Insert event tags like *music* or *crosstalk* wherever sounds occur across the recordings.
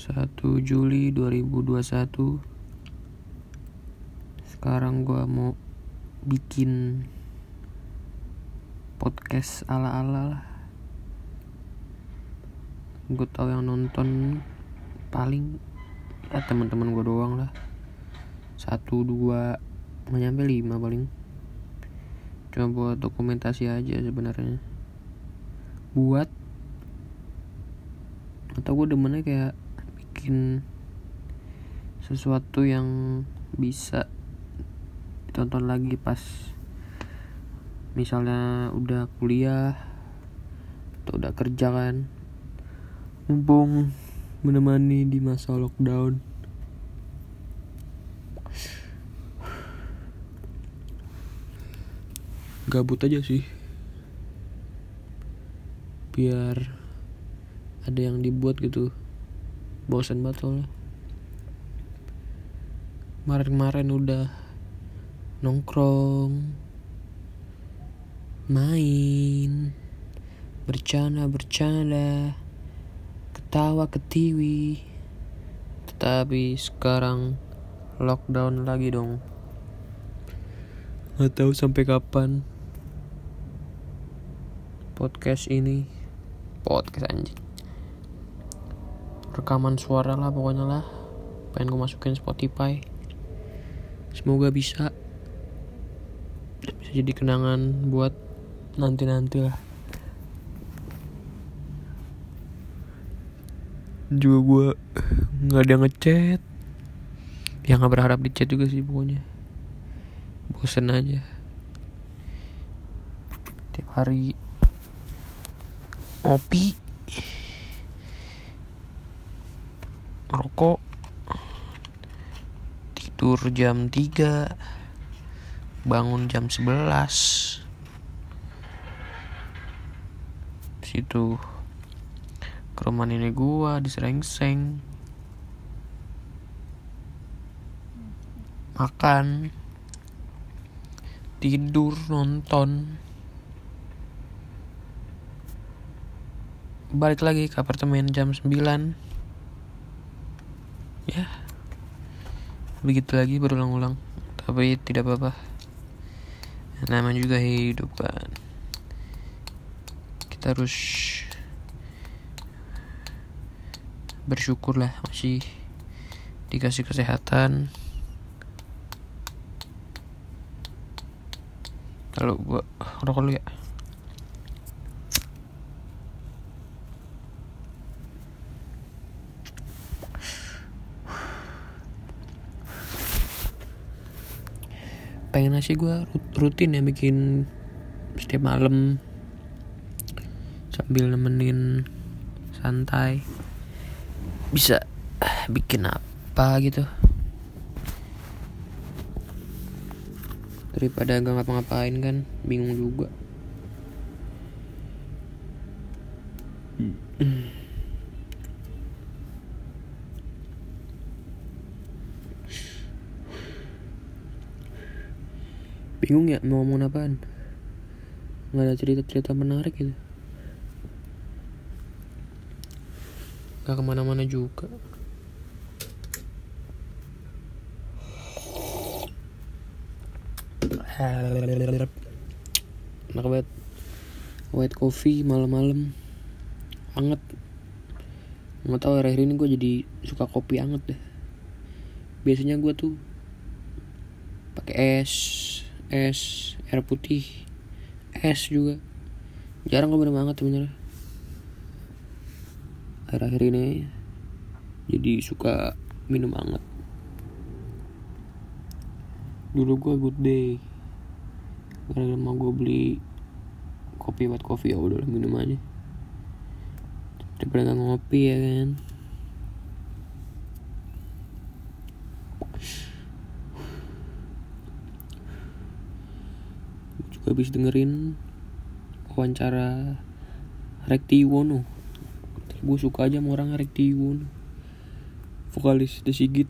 1 Juli 2021 Sekarang gua mau bikin podcast ala-ala lah. Gue tau yang nonton paling ya teman-teman gue doang lah. Satu dua nggak nyampe lima paling. Cuma buat dokumentasi aja sebenarnya. Buat atau gue demennya kayak bikin sesuatu yang bisa ditonton lagi pas misalnya udah kuliah atau udah kerja kan. Mumpung menemani di masa lockdown. Gabut aja sih. Biar ada yang dibuat gitu bosan banget soalnya. Kemarin-kemarin udah nongkrong main bercanda bercanda ketawa ketiwi. Tetapi sekarang lockdown lagi dong. Nggak tahu sampai kapan podcast ini. Podcast anjing rekaman suara lah pokoknya lah. Pengen gue masukin Spotify. Semoga bisa. Bisa jadi kenangan buat nanti-nanti lah. Juga gue nggak ada ngechat. Ya nggak berharap di chat juga sih pokoknya. Bosen aja. Tiap hari. Ngopi rokok. Tidur jam 3 bangun jam 11 situ ke rumah nenek gua di Serengseng makan. Tidur nonton. Balik lagi ke apartemen jam 9 ya. Begitu lagi berulang-ulang. Tapi tidak apa-apa. Namanya juga hidup kan. Kita harus bersyukur lah masih dikasih kesehatan. Kalau gua rokok dulu ya pengen sih gue rutin ya bikin setiap malam. Sambil nemenin santai. Bisa bikin apa gitu. Daripada gak ngapa-ngapain kan bingung juga bingung ya mau ngomong apaan. Nggak ada cerita-cerita menarik gitu. Gak ke mana-mana juga. Enak banget. White coffee malam-malam. Anget nggak tahu akhir ini gue jadi suka kopi anget deh. Biasanya gue tuh pakai es es air putih es juga. Jarang gue banget sebenarnya. Akhir-akhir ini jadi suka minum banget dulu gue good day. Karena mau gue beli kopi buat kopi ya udah minum aja. Daripada ngopi ya kan juga habis dengerin wawancara Rektiwono gue suka aja sama orang Rektiwono vokalis The Sigit.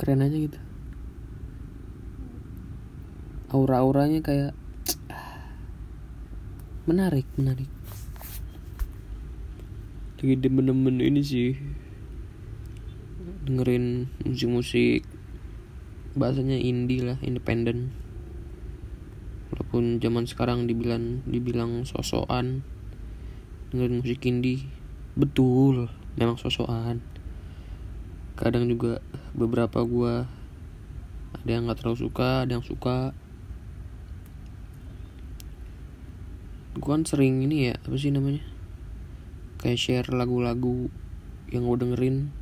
Keren aja gitu. Aura-auranya kayak *tsk* menarik menarik. Lagi demen-demen ini sih. Dengerin musik-musik bahasanya indie lah independen walaupun zaman sekarang dibilang dibilang sosokan dengerin musik indie betul memang sosokan. Kadang juga beberapa gua ada yang nggak terlalu suka ada yang suka. Gue kan sering ini ya apa sih namanya? Kayak share lagu-lagu yang gue dengerin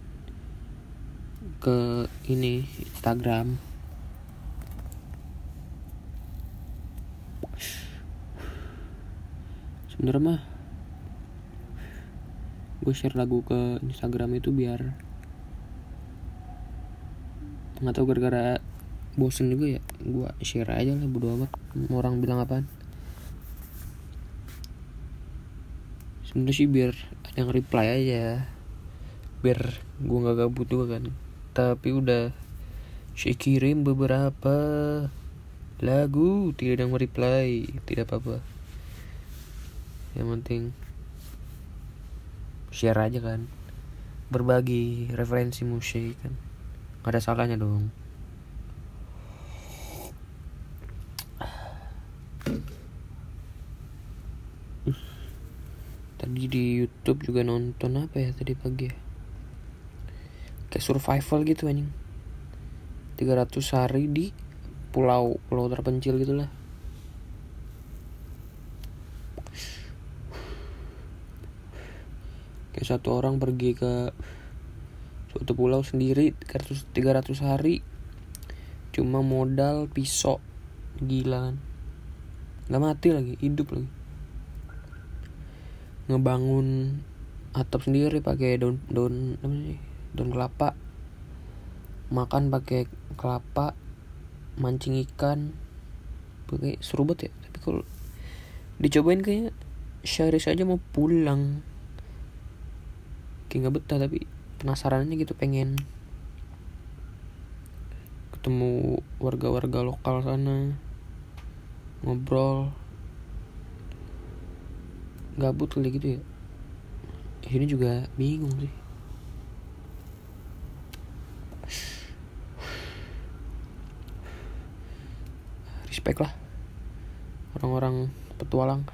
ke ini Instagram sebenernya mah gue share lagu ke Instagram itu biar nggak tahu gara-gara bosen juga ya. Gue share aja lah bodo amat. Orang bilang apaan? Sebenarnya sih biar ada yang reply aja. Biar gue nggak gabut juga kan. Tapi udah saya kirim beberapa lagu tidak ada yang reply tidak apa-apa yang penting share aja kan. Berbagi referensi musik kan. Gak ada salahnya dong. Tadi di YouTube juga nonton apa ya tadi pagi ya? Kayak survival gitu anjing. 300 hari di pulau pulau terpencil gitulah kayak satu orang pergi ke suatu pulau sendiri 300, 300 hari. Cuma modal pisau. Gila kan? Nggak mati lagi hidup lagi. Ngebangun atap sendiri pakai daun daun apa sih? Daun kelapa. Makan pakai kelapa mancing ikan pakai seru banget ya. Tapi kalau dicobain kayaknya sehari saja mau pulang kayak nggak betah tapi penasarannya gitu pengen ketemu warga-warga lokal sana ngobrol. Gabut kali gitu ya. Ini juga bingung sih. Respect lah. Orang-orang petualang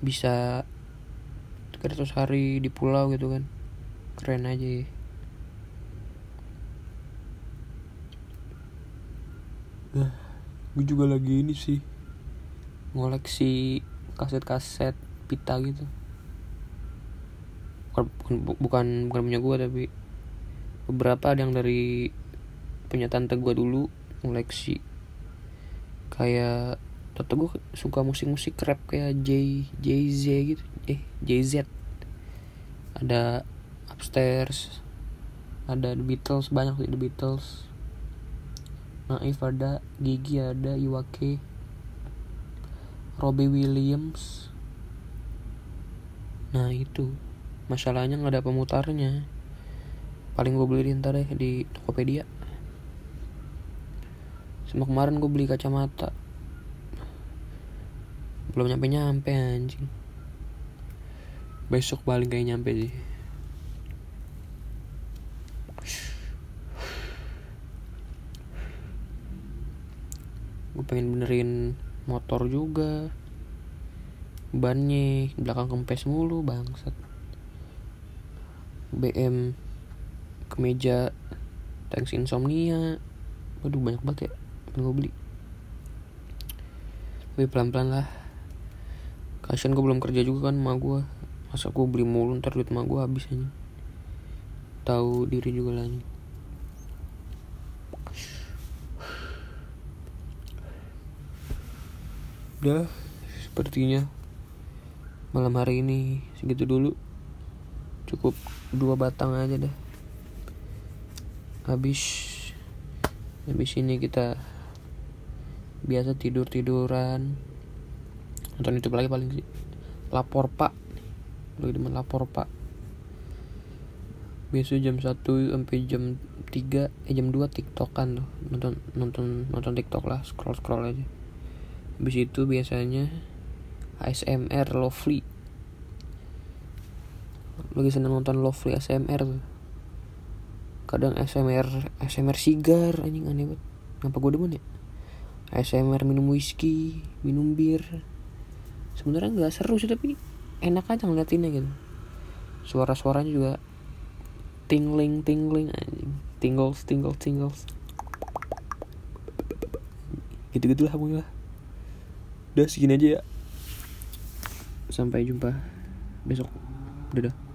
bisa 300 hari di pulau gitu kan. Keren aja. Ya. Nah, gue juga lagi ini sih. Ngoleksi kaset-kaset pita gitu. Bukan bukan bukan punya gue tapi beberapa ada yang dari punya tante gue dulu koleksi kayak tante gue suka musik-musik rap kayak J J Z gitu. Eh J Z ada upstairs ada The Beatles banyak sih The Beatles. Naif ada Gigi ada Iwake Robbie Williams. Nah itu. Masalahnya nggak ada pemutarnya. Paling gue beli ntar deh di Tokopedia. Sama kemarin gue beli kacamata belum nyampe nyampe anjing. Besok paling kayak nyampe sih. Gue pengen benerin motor juga. Bannya belakang kempes mulu bangsat. BM kemeja thanks insomnia. Waduh banyak banget ya pengen gue beli. Tapi pelan-pelan lah kasian gue belum kerja juga kan sama gue masa gue beli mulu ntar duit sama gue habis aja tahu diri juga lah udah sepertinya malam hari ini segitu dulu. Cukup dua batang aja deh habis habis ini kita biasa tidur tiduran nonton YouTube lagi paling sih. Lapor pak. Lagi demen lapor pak. Biasa jam 1 sampai jam 3 eh jam 2 tiktokan tuh. Nonton nonton nonton tiktok lah. Scroll scroll aja. Habis itu biasanya ASMR Lovely. Lagi seneng nonton Lovely ASMR tuh. Kadang ASMR ASMR sigar anjing aneh banget. Ngapa gue demen ya? ASMR minum whisky minum bir sebenarnya nggak seru sih tapi enak aja ngeliatinnya gitu. Suara-suaranya juga tingling tingling anjing. Tingles tingles tingles. Gitu gitulah pokoknya lah udah segini aja ya. Sampai jumpa besok. Dadah